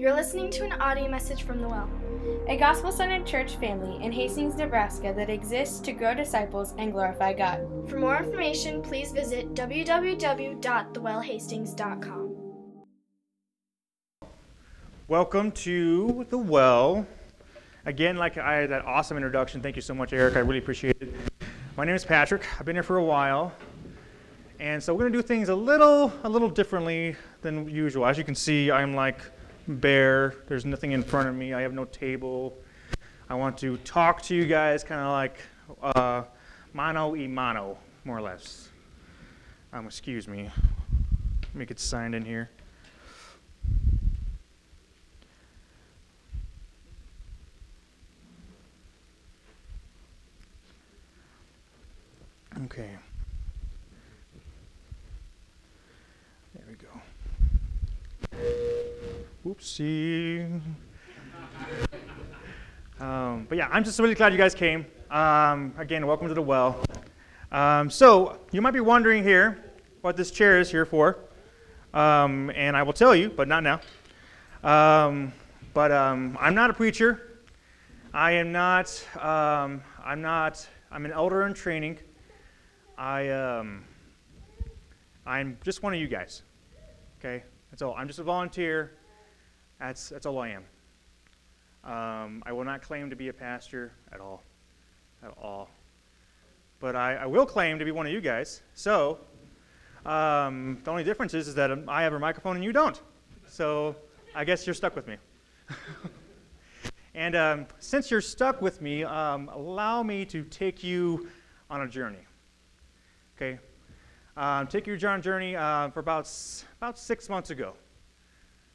You're listening to an audio message from The Well. a gospel centered church family in Hastings, Nebraska that exists to grow disciples and glorify God. For more information, please visit www.thewellhastings.com. Welcome to the well. Again, like I had that awesome introduction. Thank you so much, Eric. I really appreciate it. My name is Patrick. I've been here for a while, and so we're gonna do things a little, a little differently than usual. As you can see, I'm like bare. There's nothing in front of me. I have no table. I want to talk to you guys, kind of like uh, mano y mano, more or less. Um, excuse me. Let me get signed in here. Okay. There we go. Whoopsie. Um, but yeah, I'm just really glad you guys came. Um, again, welcome to the well. Um, so you might be wondering here what this chair is here for, um, and I will tell you, but not now. Um, but um, I'm not a preacher. I am not. I'm not. I'm an elder in training. I I'm just one of you guys. Okay, that's all. I'm just a volunteer. That's that's all I am. Um, I will not claim to be a pastor at all, at all. But I, I will claim to be one of you guys. So um, the only difference is, is that I have a microphone and you don't. So I guess you're stuck with me. and um, since you're stuck with me, um, allow me to take you on a journey. Okay? Um, take on a journey uh, for about, about six months ago.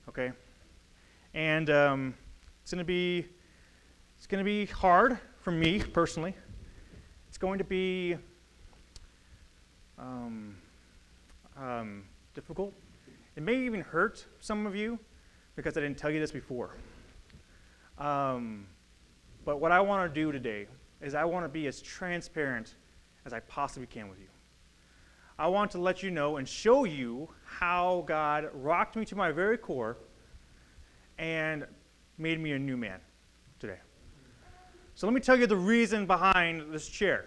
Okay? And um, it's going to be it's going to be hard for me personally. It's going to be um, um, difficult. It may even hurt some of you because I didn't tell you this before. Um, but what I want to do today is I want to be as transparent as I possibly can with you. I want to let you know and show you how God rocked me to my very core and made me a new man today. So let me tell you the reason behind this chair.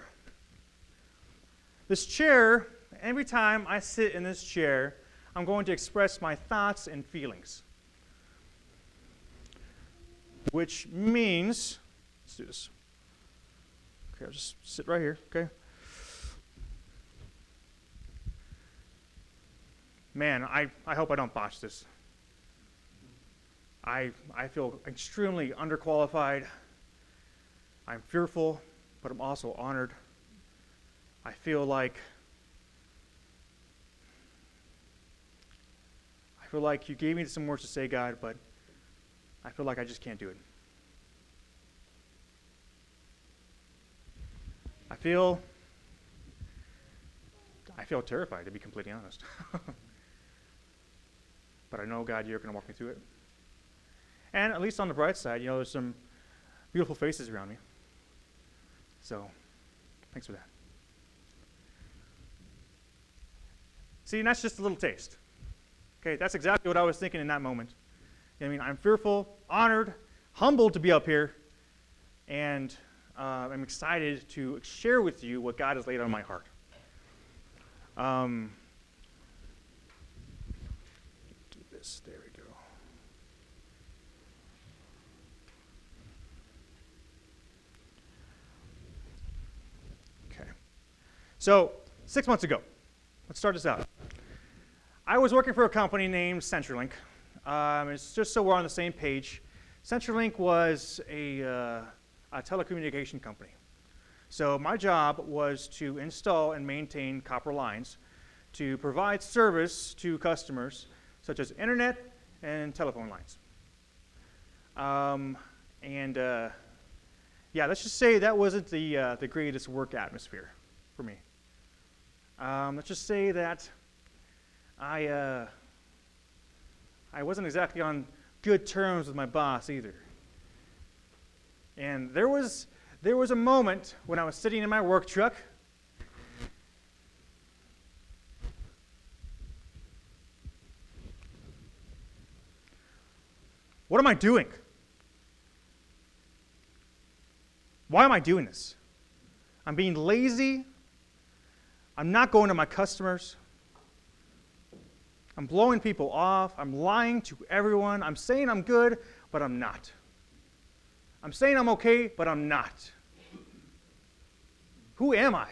This chair, every time I sit in this chair, I'm going to express my thoughts and feelings. Which means, let's do this. Okay, I'll just sit right here, okay? Man, I, I hope I don't botch this. I, I feel extremely underqualified. I'm fearful, but I'm also honored. I feel like I feel like you gave me some words to say, God, but I feel like I just can't do it. I feel I feel terrified to be completely honest. but I know God, you're going to walk me through it. And at least on the bright side, you know, there's some beautiful faces around me. So, thanks for that. See, and that's just a little taste. Okay, that's exactly what I was thinking in that moment. I mean, I'm fearful, honored, humbled to be up here, and uh, I'm excited to share with you what God has laid on my heart. Um, do this. There we go. Okay. So, six months ago, let's start this out. I was working for a company named CenturyLink. Um, it's just so we're on the same page. CenturyLink was a, uh, a telecommunication company. So my job was to install and maintain copper lines to provide service to customers, such as internet and telephone lines. Um, and uh, yeah, let's just say that wasn't the, uh, the greatest work atmosphere for me. Um, let's just say that I, uh, I wasn't exactly on good terms with my boss either. And there was, there was a moment when I was sitting in my work truck. What am I doing? Why am I doing this? I'm being lazy. I'm not going to my customers. I'm blowing people off. I'm lying to everyone. I'm saying I'm good, but I'm not. I'm saying I'm okay, but I'm not. Who am I?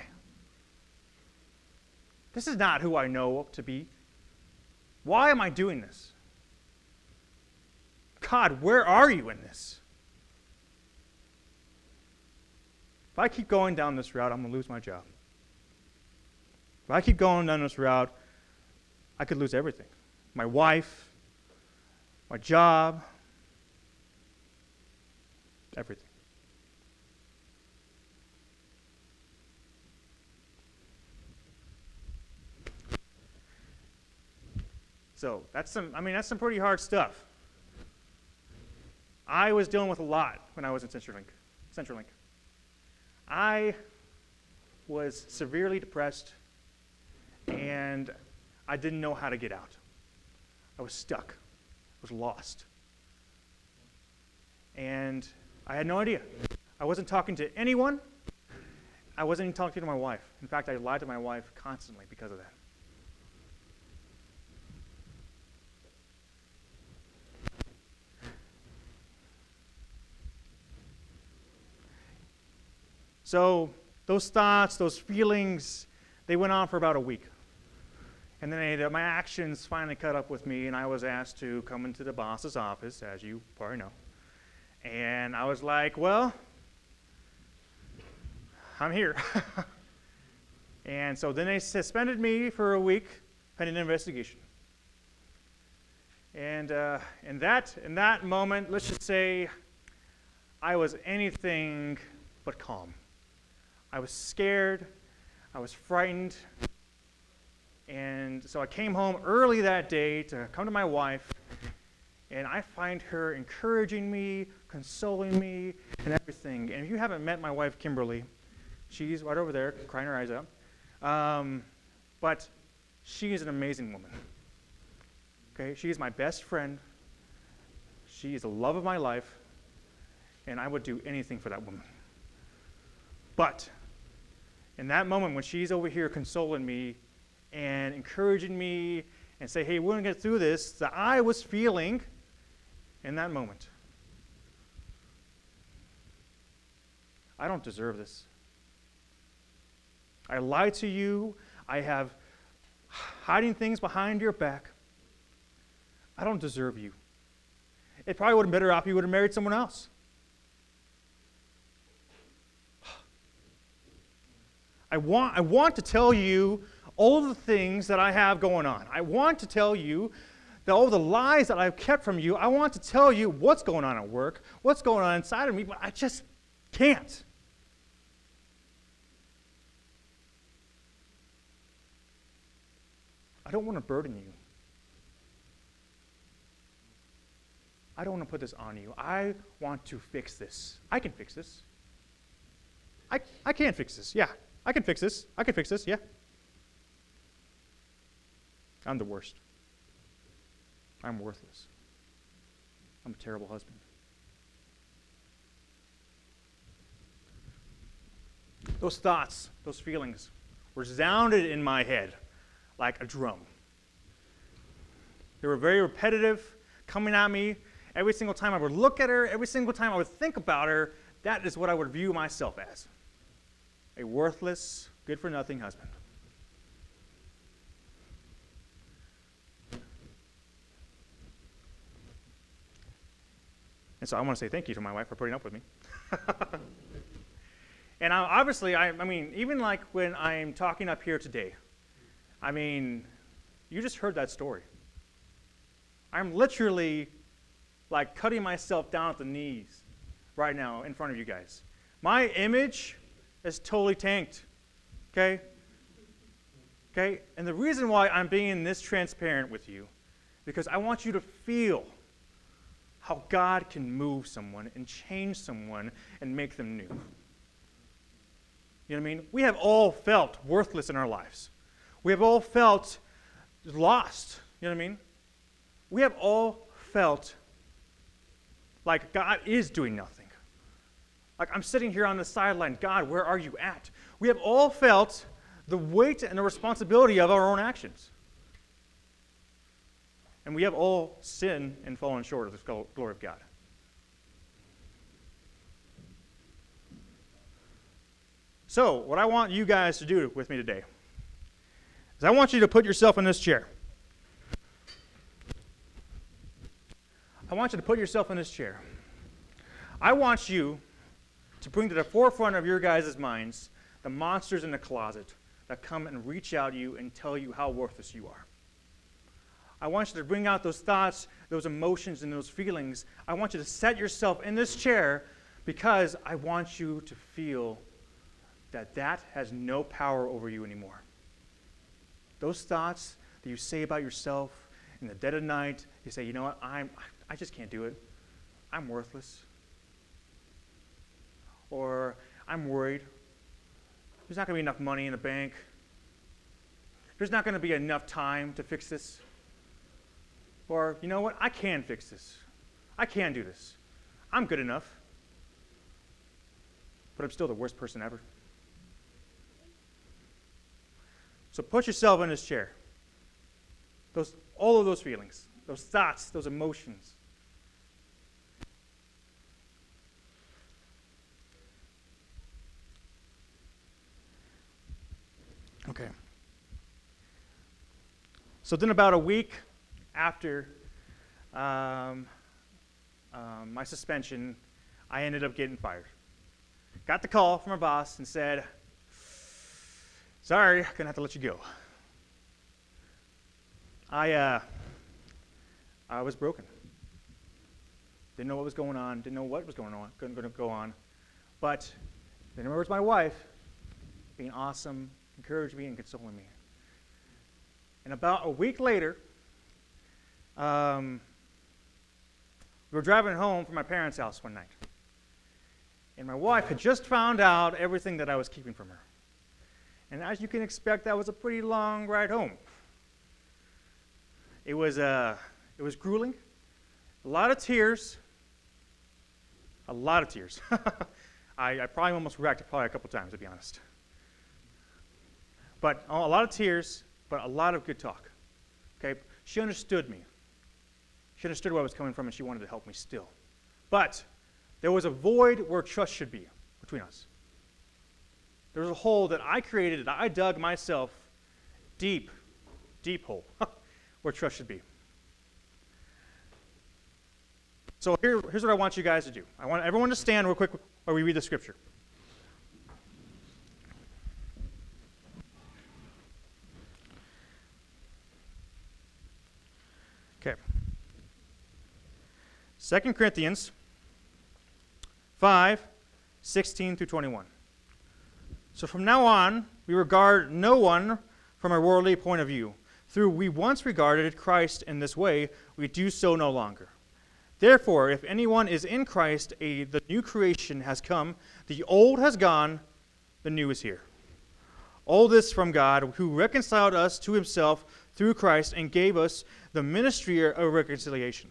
This is not who I know to be. Why am I doing this? God, where are you in this? If I keep going down this route, I'm going to lose my job. If I keep going down this route, I could lose everything my wife, my job, everything. So that's some, I mean, that's some pretty hard stuff. I was dealing with a lot when I was in CenturyLink. CenturyLink. I was severely depressed and I didn't know how to get out. I was stuck. I was lost. And I had no idea. I wasn't talking to anyone. I wasn't even talking to my wife. In fact, I lied to my wife constantly because of that. So those thoughts, those feelings, they went on for about a week. And then they, my actions finally caught up with me, and I was asked to come into the boss's office, as you probably know. And I was like, well, I'm here. and so then they suspended me for a week pending investigation. And uh, in, that, in that moment, let's just say I was anything but calm. I was scared. I was frightened. And so I came home early that day to come to my wife, and I find her encouraging me, consoling me, and everything. And if you haven't met my wife, Kimberly, she's right over there crying her eyes out. Um, but she is an amazing woman. Okay, she is my best friend. She is the love of my life, and I would do anything for that woman. But in that moment when she's over here consoling me and encouraging me and say, hey, we're going to get through this, that I was feeling in that moment. I don't deserve this. I lied to you. I have hiding things behind your back. I don't deserve you. It probably would have been better off if you would have married someone else. I want, I want to tell you all the things that I have going on. I want to tell you that all the lies that I've kept from you, I want to tell you what's going on at work, what's going on inside of me, but I just can't. I don't want to burden you. I don't want to put this on you. I want to fix this. I can fix this. I, I can fix this, yeah. I can fix this. I can fix this, yeah. I'm the worst. I'm worthless. I'm a terrible husband. Those thoughts, those feelings resounded in my head like a drum. They were very repetitive, coming at me. Every single time I would look at her, every single time I would think about her, that is what I would view myself as a worthless, good for nothing husband. And so I want to say thank you to my wife for putting up with me. and I, obviously, I, I mean, even like when I'm talking up here today, I mean, you just heard that story. I'm literally like cutting myself down at the knees right now in front of you guys. My image is totally tanked. Okay? Okay? And the reason why I'm being this transparent with you, because I want you to feel how God can move someone and change someone and make them new. You know what I mean? We have all felt worthless in our lives. We have all felt lost. You know what I mean? We have all felt like God is doing nothing. Like I'm sitting here on the sideline. God, where are you at? We have all felt the weight and the responsibility of our own actions. And we have all sinned and fallen short of the glory of God. So, what I want you guys to do with me today is I want you to put yourself in this chair. I want you to put yourself in this chair. I want you to bring to the forefront of your guys' minds the monsters in the closet that come and reach out to you and tell you how worthless you are. I want you to bring out those thoughts, those emotions, and those feelings. I want you to set yourself in this chair because I want you to feel that that has no power over you anymore. Those thoughts that you say about yourself in the dead of night, you say, you know what, I'm, I just can't do it. I'm worthless. Or I'm worried. There's not going to be enough money in the bank. There's not going to be enough time to fix this. Or, you know what, I can fix this. I can do this. I'm good enough. But I'm still the worst person ever. So put yourself in this chair. Those, all of those feelings, those thoughts, those emotions. Okay. So then, about a week after um, um, my suspension, I ended up getting fired. Got the call from my boss and said, Sorry, I'm gonna have to let you go. I, uh, I was broken. Didn't know what was going on. Didn't know what was going on. Couldn't to go on. But then there was my wife, being awesome, encouraged me and consoling me. And about a week later, um, we were driving home from my parents' house one night. And my wife had just found out everything that I was keeping from her. And as you can expect, that was a pretty long ride home. It was, uh, it was grueling, a lot of tears, a lot of tears. I, I, probably almost wrecked probably a couple times, to be honest. But a lot of tears, but a lot of good talk. Okay, she understood me. She understood where I was coming from, and she wanted to help me still. But there was a void where trust should be between us. There was a hole that I created, that I dug myself, deep, deep hole, where trust should be. So here, here's what I want you guys to do. I want everyone to stand real quick while we read the scripture. Okay. 2 Corinthians 5, 16 through 21. So from now on, we regard no one from a worldly point of view. Through we once regarded Christ in this way, we do so no longer. Therefore, if anyone is in Christ, a, the new creation has come, the old has gone, the new is here. All this from God, who reconciled us to himself through Christ and gave us the ministry of reconciliation.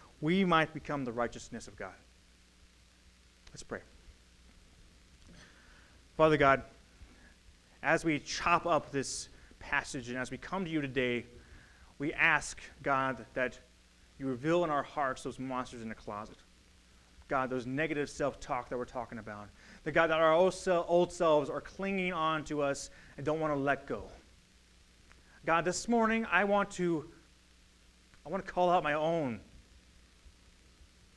we might become the righteousness of God. Let's pray. Father God, as we chop up this passage and as we come to you today, we ask, God, that you reveal in our hearts those monsters in the closet. God, those negative self talk that we're talking about. The God, that our old, old selves are clinging on to us and don't want to let go. God, this morning I want to I want to call out my own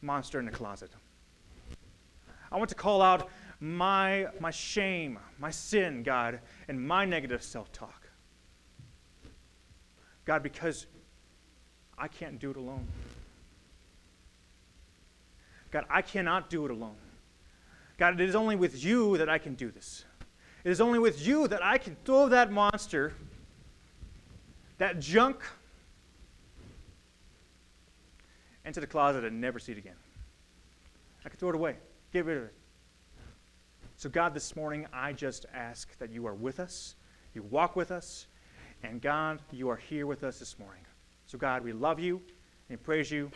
monster in the closet. I want to call out my, my shame, my sin, God, and my negative self talk. God, because I can't do it alone. God, I cannot do it alone. God, it is only with you that I can do this. It is only with you that I can throw that monster, that junk, into the closet and never see it again. I can throw it away, get rid of it. So, God, this morning, I just ask that you are with us, you walk with us, and God, you are here with us this morning. So, God, we love you and praise you.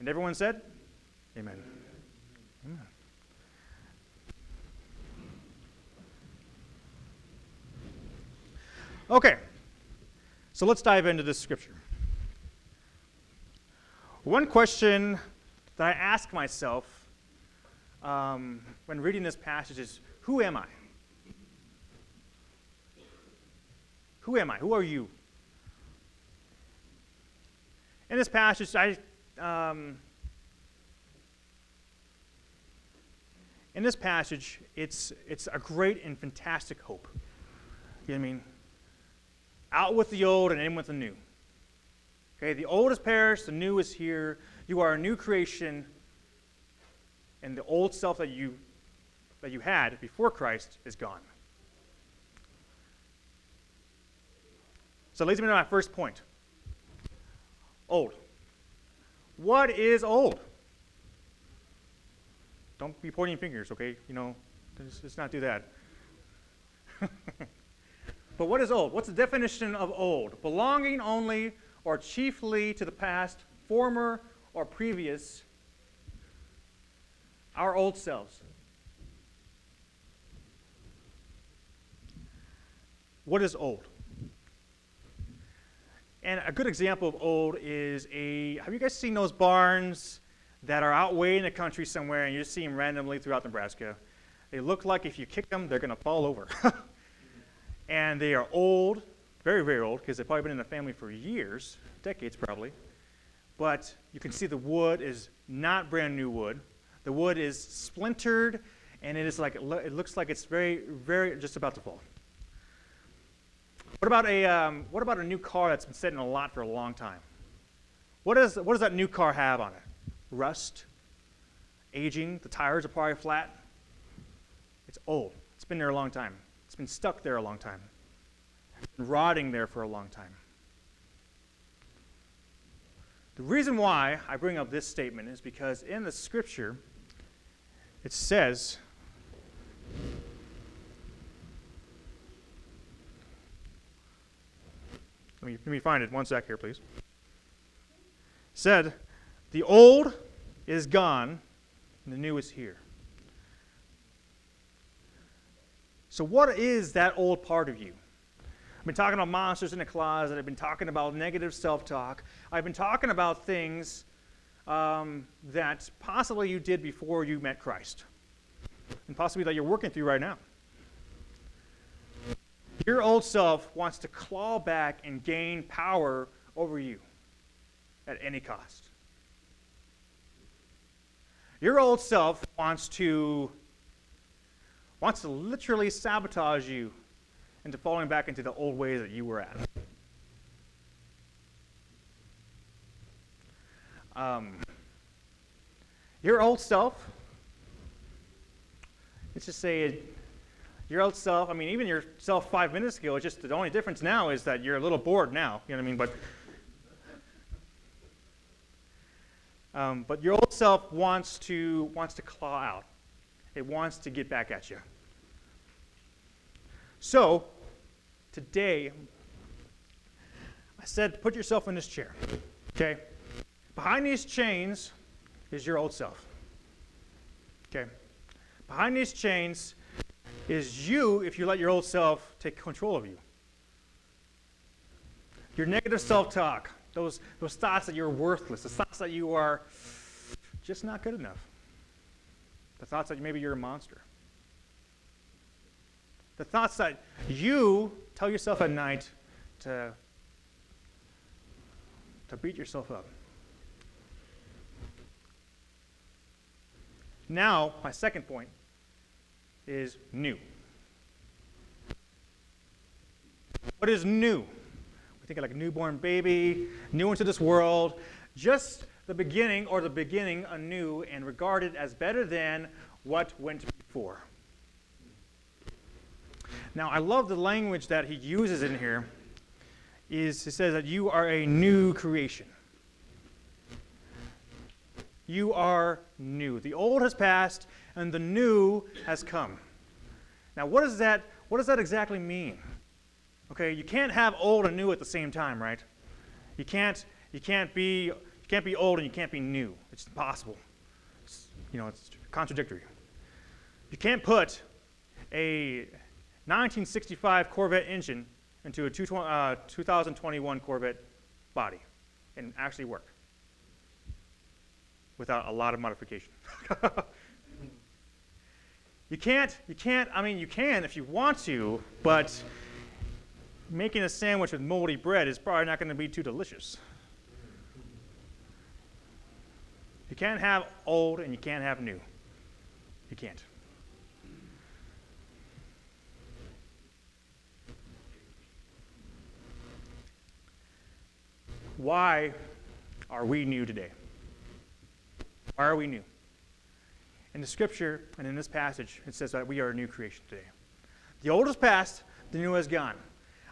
And everyone said, Amen. Amen. Okay, so let's dive into this scripture. One question that I ask myself um, when reading this passage is Who am I? Who am I? Who are you? In this passage, I. Um, in this passage, it's, it's a great and fantastic hope. You know what I mean? Out with the old and in with the new. Okay, the old is perished, the new is here. You are a new creation, and the old self that you that you had before Christ is gone. So leads me to my first point. Old. What is old? Don't be pointing fingers, okay? You know, let's, let's not do that. but what is old? What's the definition of old? Belonging only or chiefly to the past, former or previous, our old selves. What is old? And a good example of old is a. Have you guys seen those barns that are out way in the country somewhere and you just see them randomly throughout Nebraska? They look like if you kick them, they're going to fall over. and they are old, very, very old, because they've probably been in the family for years, decades probably. But you can see the wood is not brand new wood. The wood is splintered, and it is like it looks like it's very, very just about to fall. What about a um, what about a new car that's been sitting in a lot for a long time? What does what does that new car have on it? Rust, aging. The tires are probably flat. It's old. It's been there a long time. It's been stuck there a long time. Rotting there for a long time. The reason why I bring up this statement is because in the scripture it says Let me, let me find it. One sec here, please. Said, the old is gone, and the new is here. So, what is that old part of you? I've been talking about monsters in the closet. I've been talking about negative self talk. I've been talking about things um, that possibly you did before you met Christ, and possibly that you're working through right now. Your old self wants to claw back and gain power over you at any cost. Your old self wants to wants to literally sabotage you into falling back into the old ways that you were at. Um, your old self, let's just say your old self, I mean, even yourself five minutes ago, it's just the only difference now is that you're a little bored now. You know what I mean? But, um, but your old self wants to, wants to claw out, it wants to get back at you. So, today, I said, put yourself in this chair. Okay? Behind these chains is your old self. Okay? Behind these chains is you if you let your old self take control of you. Your negative self talk, those, those thoughts that you're worthless, the thoughts that you are just not good enough, the thoughts that maybe you're a monster, the thoughts that you tell yourself at night to, to beat yourself up. Now, my second point is new. What is new? We think of like a newborn baby, new into this world. Just the beginning or the beginning anew and regarded as better than what went before. Now, I love the language that he uses in here. Is he says that you are a new creation. You are new. The old has passed and the new has come. Now, what does that what does that exactly mean? Okay, you can't have old and new at the same time, right? You can't you can't be you can't be old and you can't be new. It's impossible. It's, you know, it's contradictory. You can't put a 1965 Corvette engine into a 2021 uh, Corvette body and actually work without a lot of modification. you can't, you can't, I mean, you can if you want to, but making a sandwich with moldy bread is probably not going to be too delicious. You can't have old and you can't have new. You can't. Why are we new today? Why are we new? In the scripture and in this passage, it says that we are a new creation today. The old is past, the new has gone.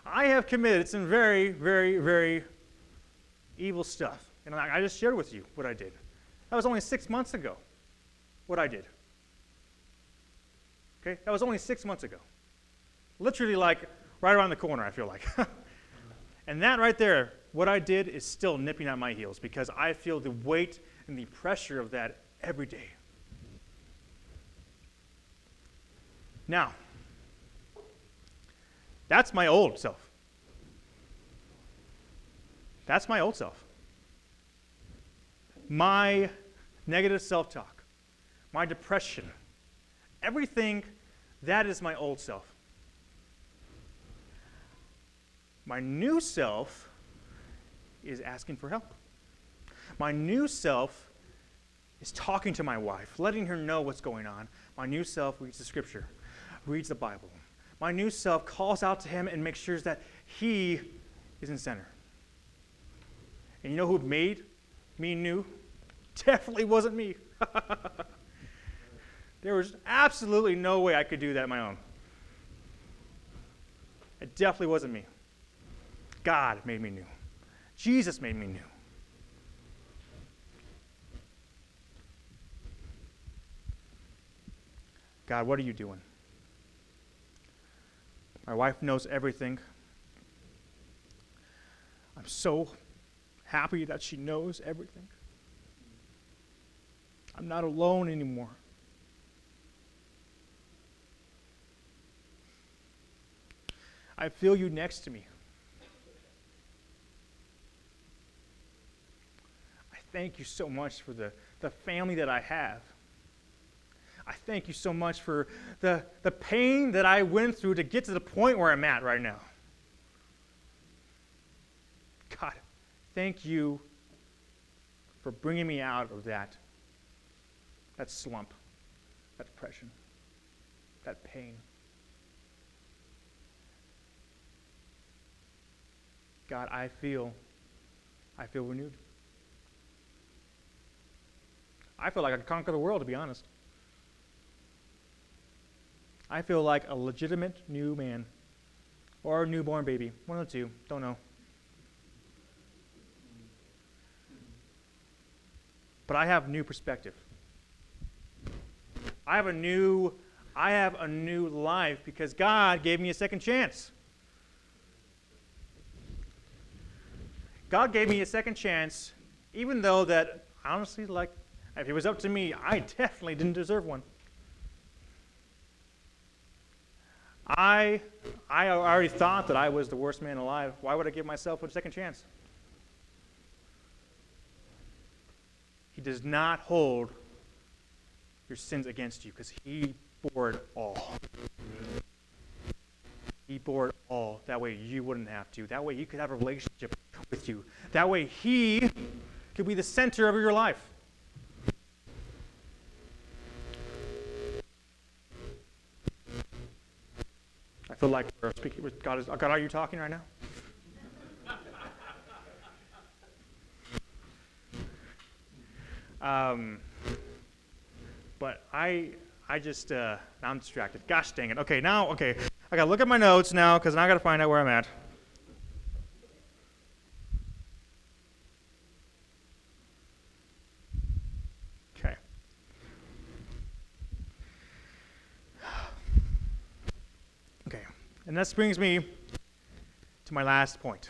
I have committed some very, very, very evil stuff. And I just shared with you what I did. That was only six months ago, what I did. Okay? That was only six months ago. Literally, like, right around the corner, I feel like. and that right there, what I did is still nipping at my heels because I feel the weight and the pressure of that every day. Now, that's my old self. That's my old self. My negative self talk, my depression, everything, that is my old self. My new self is asking for help. My new self is talking to my wife, letting her know what's going on. My new self reads the scripture, reads the Bible. My new self calls out to him and makes sure that he is in center. And you know who made me new? Definitely wasn't me. there was absolutely no way I could do that on my own. It definitely wasn't me. God made me new. Jesus made me new. God, what are you doing? My wife knows everything. I'm so happy that she knows everything. I'm not alone anymore. I feel you next to me. I thank you so much for the, the family that I have. I thank you so much for the, the pain that I went through to get to the point where I'm at right now. God, thank you for bringing me out of that, that slump, that depression, that pain. God, I feel, I feel renewed. I feel like I could conquer the world, to be honest. I feel like a legitimate new man or a newborn baby. One of the two. Don't know. But I have new perspective. I have a new I have a new life because God gave me a second chance. God gave me a second chance even though that honestly like if it was up to me, I definitely didn't deserve one. I, I already thought that I was the worst man alive. Why would I give myself a second chance? He does not hold your sins against you because he bore it all. He bore it all. That way you wouldn't have to. That way he could have a relationship with you. That way he could be the center of your life. Feel like we're speaking with God. Is, God, are you talking right now? Um, but I, I just, uh, I'm distracted. Gosh dang it. Okay, now, okay, I gotta look at my notes now because now I gotta find out where I'm at. Okay. Okay, and this brings me to my last point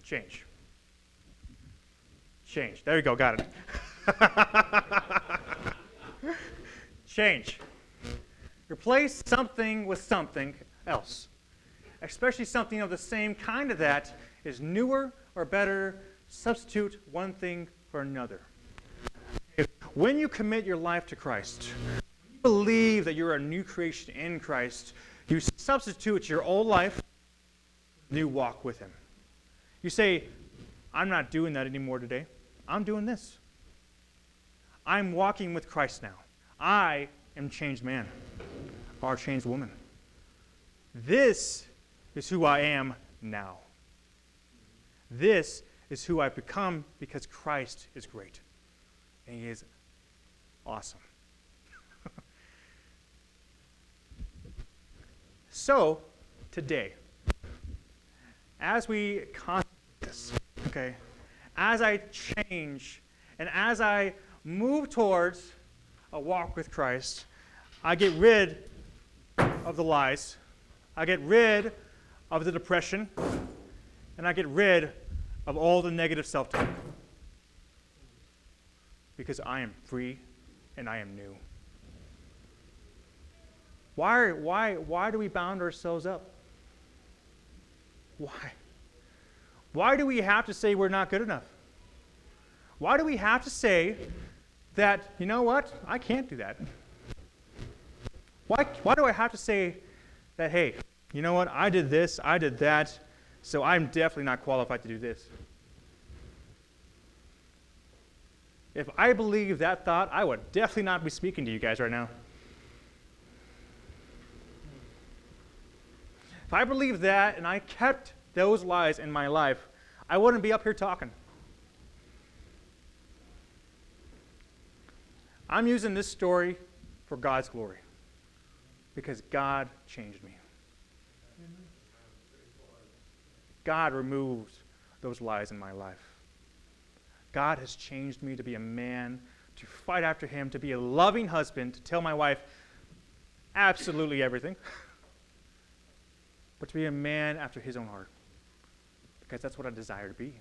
change. Change. There you go, got it. Change. Replace something with something else, especially something of the same kind of that is newer or better. Substitute one thing for another. When you commit your life to Christ, believe that you're a new creation in Christ, you substitute your old life, new walk with Him. You say, I'm not doing that anymore today. I'm doing this. I'm walking with Christ now. I am changed man or changed woman. This is who I am now. This is who I've become because Christ is great and He is awesome. So, today, as we this, okay, as I change and as I move towards a walk with Christ, I get rid of the lies, I get rid of the depression, and I get rid of all the negative self talk. Because I am free and I am new. Why, why, why do we bound ourselves up? Why? Why do we have to say we're not good enough? Why do we have to say that, you know what, I can't do that? Why, why do I have to say that, hey, you know what, I did this, I did that, so I'm definitely not qualified to do this? If I believe that thought, I would definitely not be speaking to you guys right now. If I believed that and I kept those lies in my life, I wouldn't be up here talking. I'm using this story for God's glory because God changed me. God removed those lies in my life. God has changed me to be a man, to fight after Him, to be a loving husband, to tell my wife absolutely everything, but to be a man after His own heart because that's what I desire to be.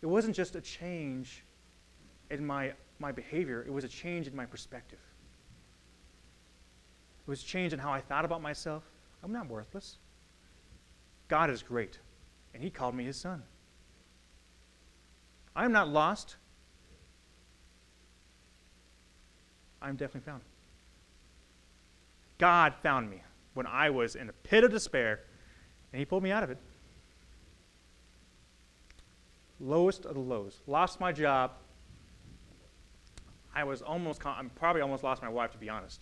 It wasn't just a change in my, my behavior, it was a change in my perspective. It was a change in how I thought about myself. I'm not worthless. God is great, and He called me His son. I am not lost. I'm definitely found. God found me when I was in a pit of despair, and He pulled me out of it. Lowest of the lows. Lost my job. I was almost, con- I probably almost lost my wife, to be honest.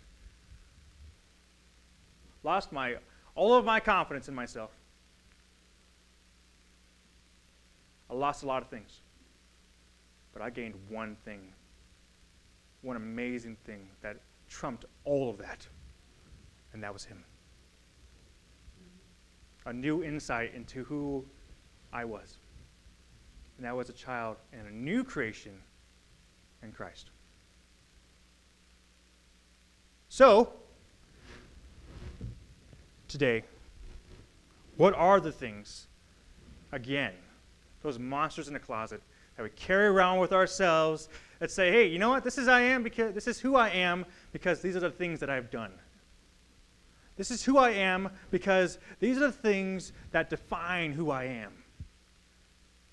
Lost my, all of my confidence in myself. I lost a lot of things. But I gained one thing, one amazing thing that trumped all of that, and that was Him. A new insight into who I was. And that was a child and a new creation in Christ. So, today, what are the things, again, those monsters in the closet that we carry around with ourselves that say, hey, you know what? This is I am because this is who I am because these are the things that I've done. This is who I am because these are the things that define who I am.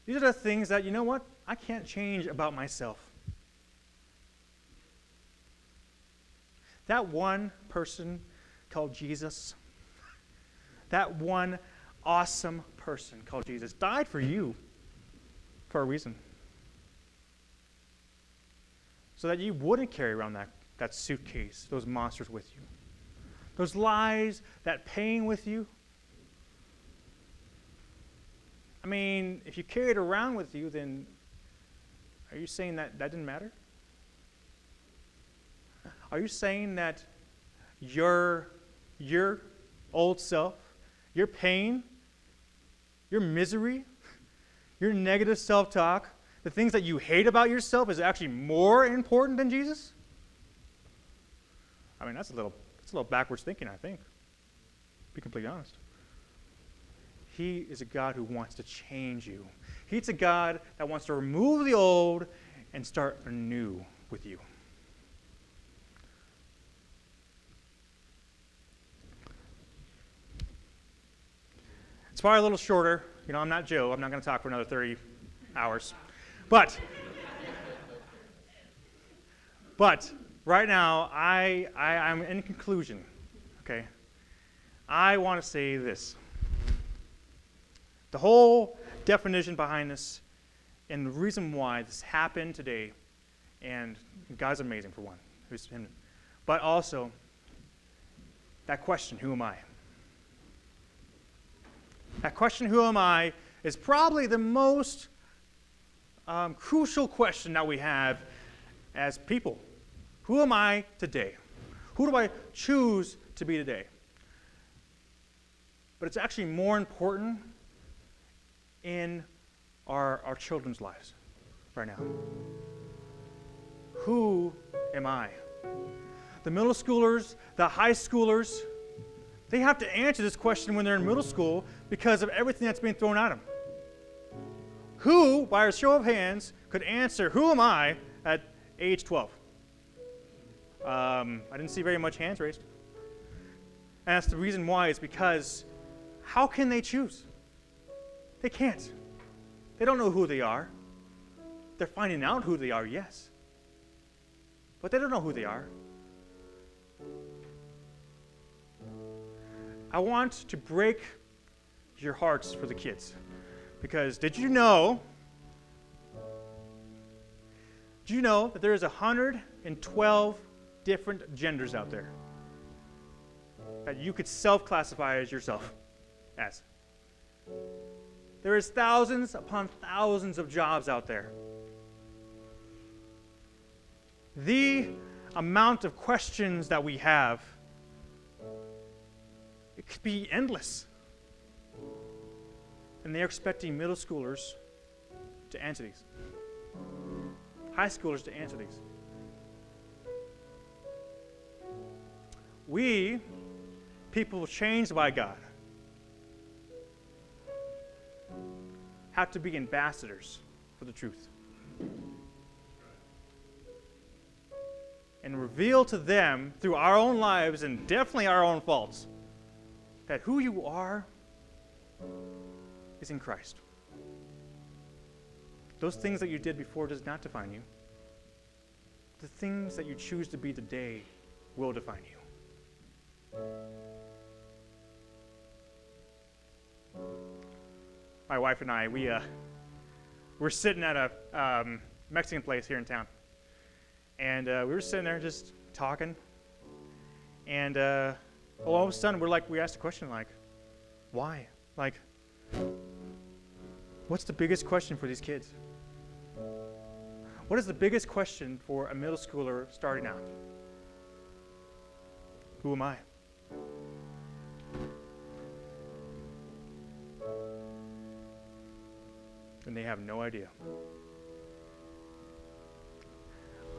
These are the things that, you know what? I can't change about myself. That one person called Jesus, that one awesome person called Jesus, died for you for a reason. So that you wouldn't carry around that, that suitcase, those monsters with you. Those lies, that pain with you. I mean, if you carry it around with you, then Are you saying that that didn't matter? Are you saying that your, your old self, your pain, your misery, your negative self talk, the things that you hate about yourself is actually more important than Jesus? I mean, that's a little, that's a little backwards thinking, I think. Be completely honest. He is a God who wants to change you. He's a God that wants to remove the old and start anew with you. It's probably a little shorter. You know, I'm not Joe. I'm not going to talk for another 30 hours. But, but right now, I, I, I'm in conclusion, okay? I want to say this. The whole definition behind this and the reason why this happened today, and God's amazing for one, who's him, but also that question, who am I? That question, who am I, is probably the most um, crucial question that we have as people. Who am I today? Who do I choose to be today? But it's actually more important in our, our children's lives right now. Who am I? The middle schoolers, the high schoolers, they have to answer this question when they're in middle school because of everything that's being thrown at them. Who, by a show of hands, could answer, Who am I at age 12? Um, I didn't see very much hands raised. And that's the reason why, is because how can they choose? They can't. They don't know who they are. They're finding out who they are, yes. But they don't know who they are. I want to break your hearts for the kids. Because did you know? Do you know that there's 112 different genders out there that you could self-classify as yourself as? There is thousands upon thousands of jobs out there. The amount of questions that we have it could be endless. And they're expecting middle schoolers to answer these, high schoolers to answer these. We, people changed by God, have to be ambassadors for the truth. And reveal to them through our own lives and definitely our own faults that who you are is in Christ. Those things that you did before does not define you. The things that you choose to be today will define you. My wife and I, we uh, we're sitting at a um, Mexican place here in town, and uh, we were sitting there just talking, and uh, all of a sudden we're like, we asked a question like, why? Like, what's the biggest question for these kids? What is the biggest question for a middle schooler starting out? Who am I? And they have no idea.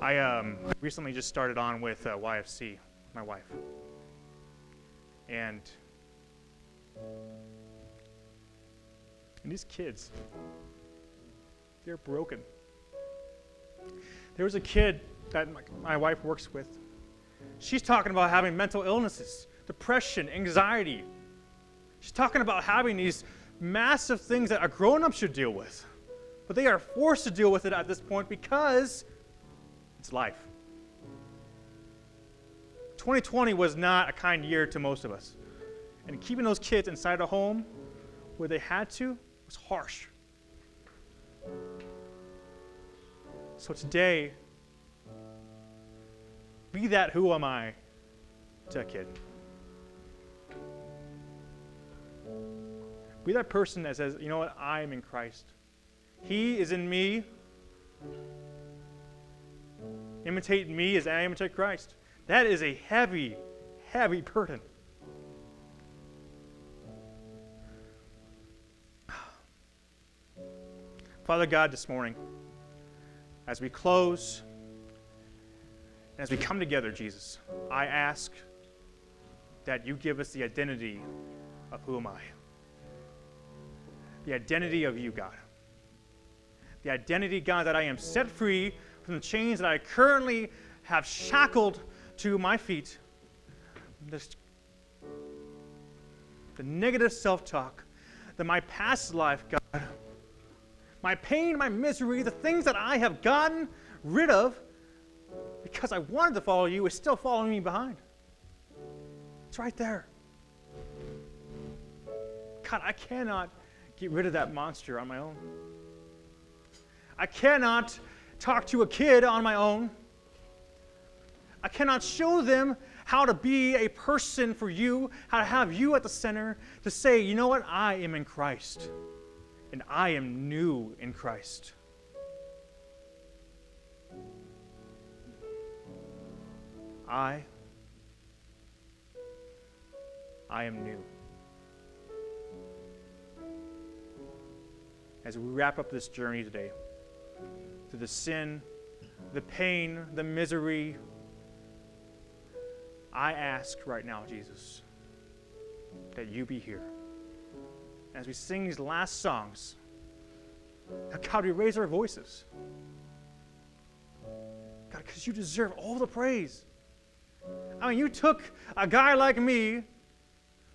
I um, recently just started on with uh, YFC, my wife. And and these kids, they're broken. There was a kid that my, my wife works with. She's talking about having mental illnesses, depression, anxiety. She's talking about having these massive things that a grown up should deal with. But they are forced to deal with it at this point because it's life. 2020 was not a kind year to most of us. And keeping those kids inside a home where they had to was harsh. So today, be that who am I to a kid. Be that person that says, you know what, I am in Christ. He is in me, Imitate me as I imitate Christ. That is a heavy, heavy burden. Father God, this morning, as we close, and as we come together, Jesus, I ask that you give us the identity of who am I? The identity of you, God. The identity, God, that I am set free from the chains that I currently have shackled to my feet. This, the negative self talk, that my past life, God, my pain, my misery, the things that I have gotten rid of because I wanted to follow you is still following me behind. It's right there. God, I cannot get rid of that monster on my own. I cannot talk to a kid on my own. I cannot show them how to be a person for you, how to have you at the center, to say, you know what, I am in Christ, and I am new in Christ. I, I am new. As we wrap up this journey today, through the sin, the pain, the misery, I ask right now, Jesus, that you be here. As we sing these last songs, God, we raise our voices. God, because you deserve all the praise. I mean, you took a guy like me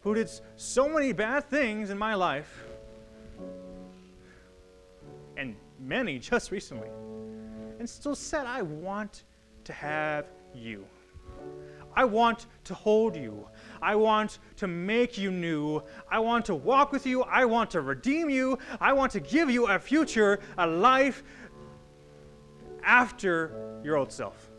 who did so many bad things in my life, many just recently, and still said, I want to have you. I want to hold you. I want to make you new. I want to walk with you. I want to redeem you. I want to give you a future, a life after your old self.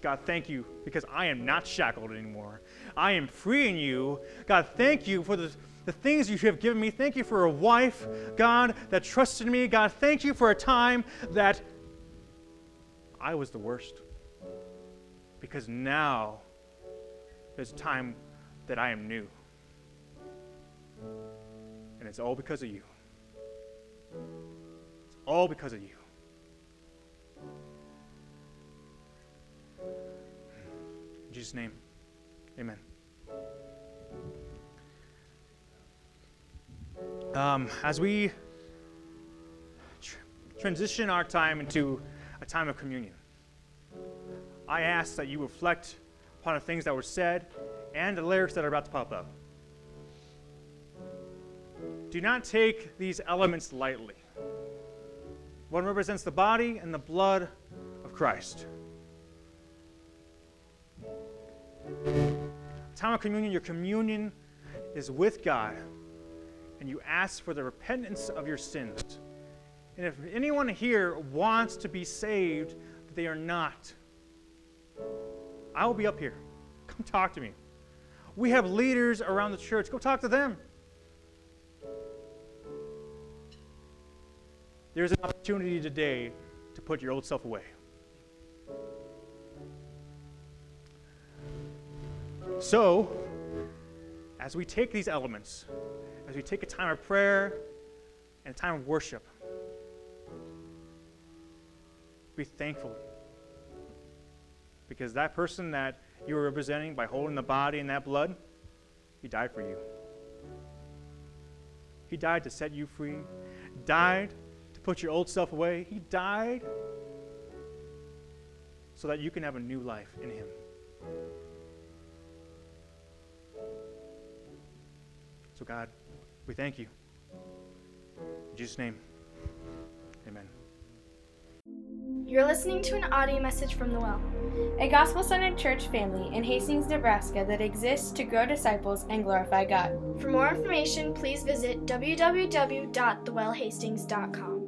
God, thank you because I am not shackled anymore. I am free in you. God, thank you for the, the things you have given me. Thank you for a wife, God, that trusted me. God, thank you for a time that I was the worst. Because now there's a time that I am new. And it's all because of you. It's all because of you. Jesus' name, amen. Um, as we tr- transition our time into a time of communion, I ask that you reflect upon the things that were said and the lyrics that are about to pop up. Do not take these elements lightly. One represents the body and the blood of Christ. Time of communion, your communion is with God, and you ask for the repentance of your sins. And if anyone here wants to be saved, they are not. I will be up here. Come talk to me. We have leaders around the church. Go talk to them. There's an opportunity today to put your old self away. So, as we take these elements, as we take a time of prayer and a time of worship, be thankful. Because that person that you are representing by holding the body and that blood, he died for you. He died to set you free, died to put your old self away. He died so that you can have a new life in him. So, God, we thank you. In Jesus' name, amen. You're listening to an audio message from The Well. a gospel centered church family in Hastings, Nebraska that exists to grow disciples and glorify God. For more information, please visit www.thewellhastings.com.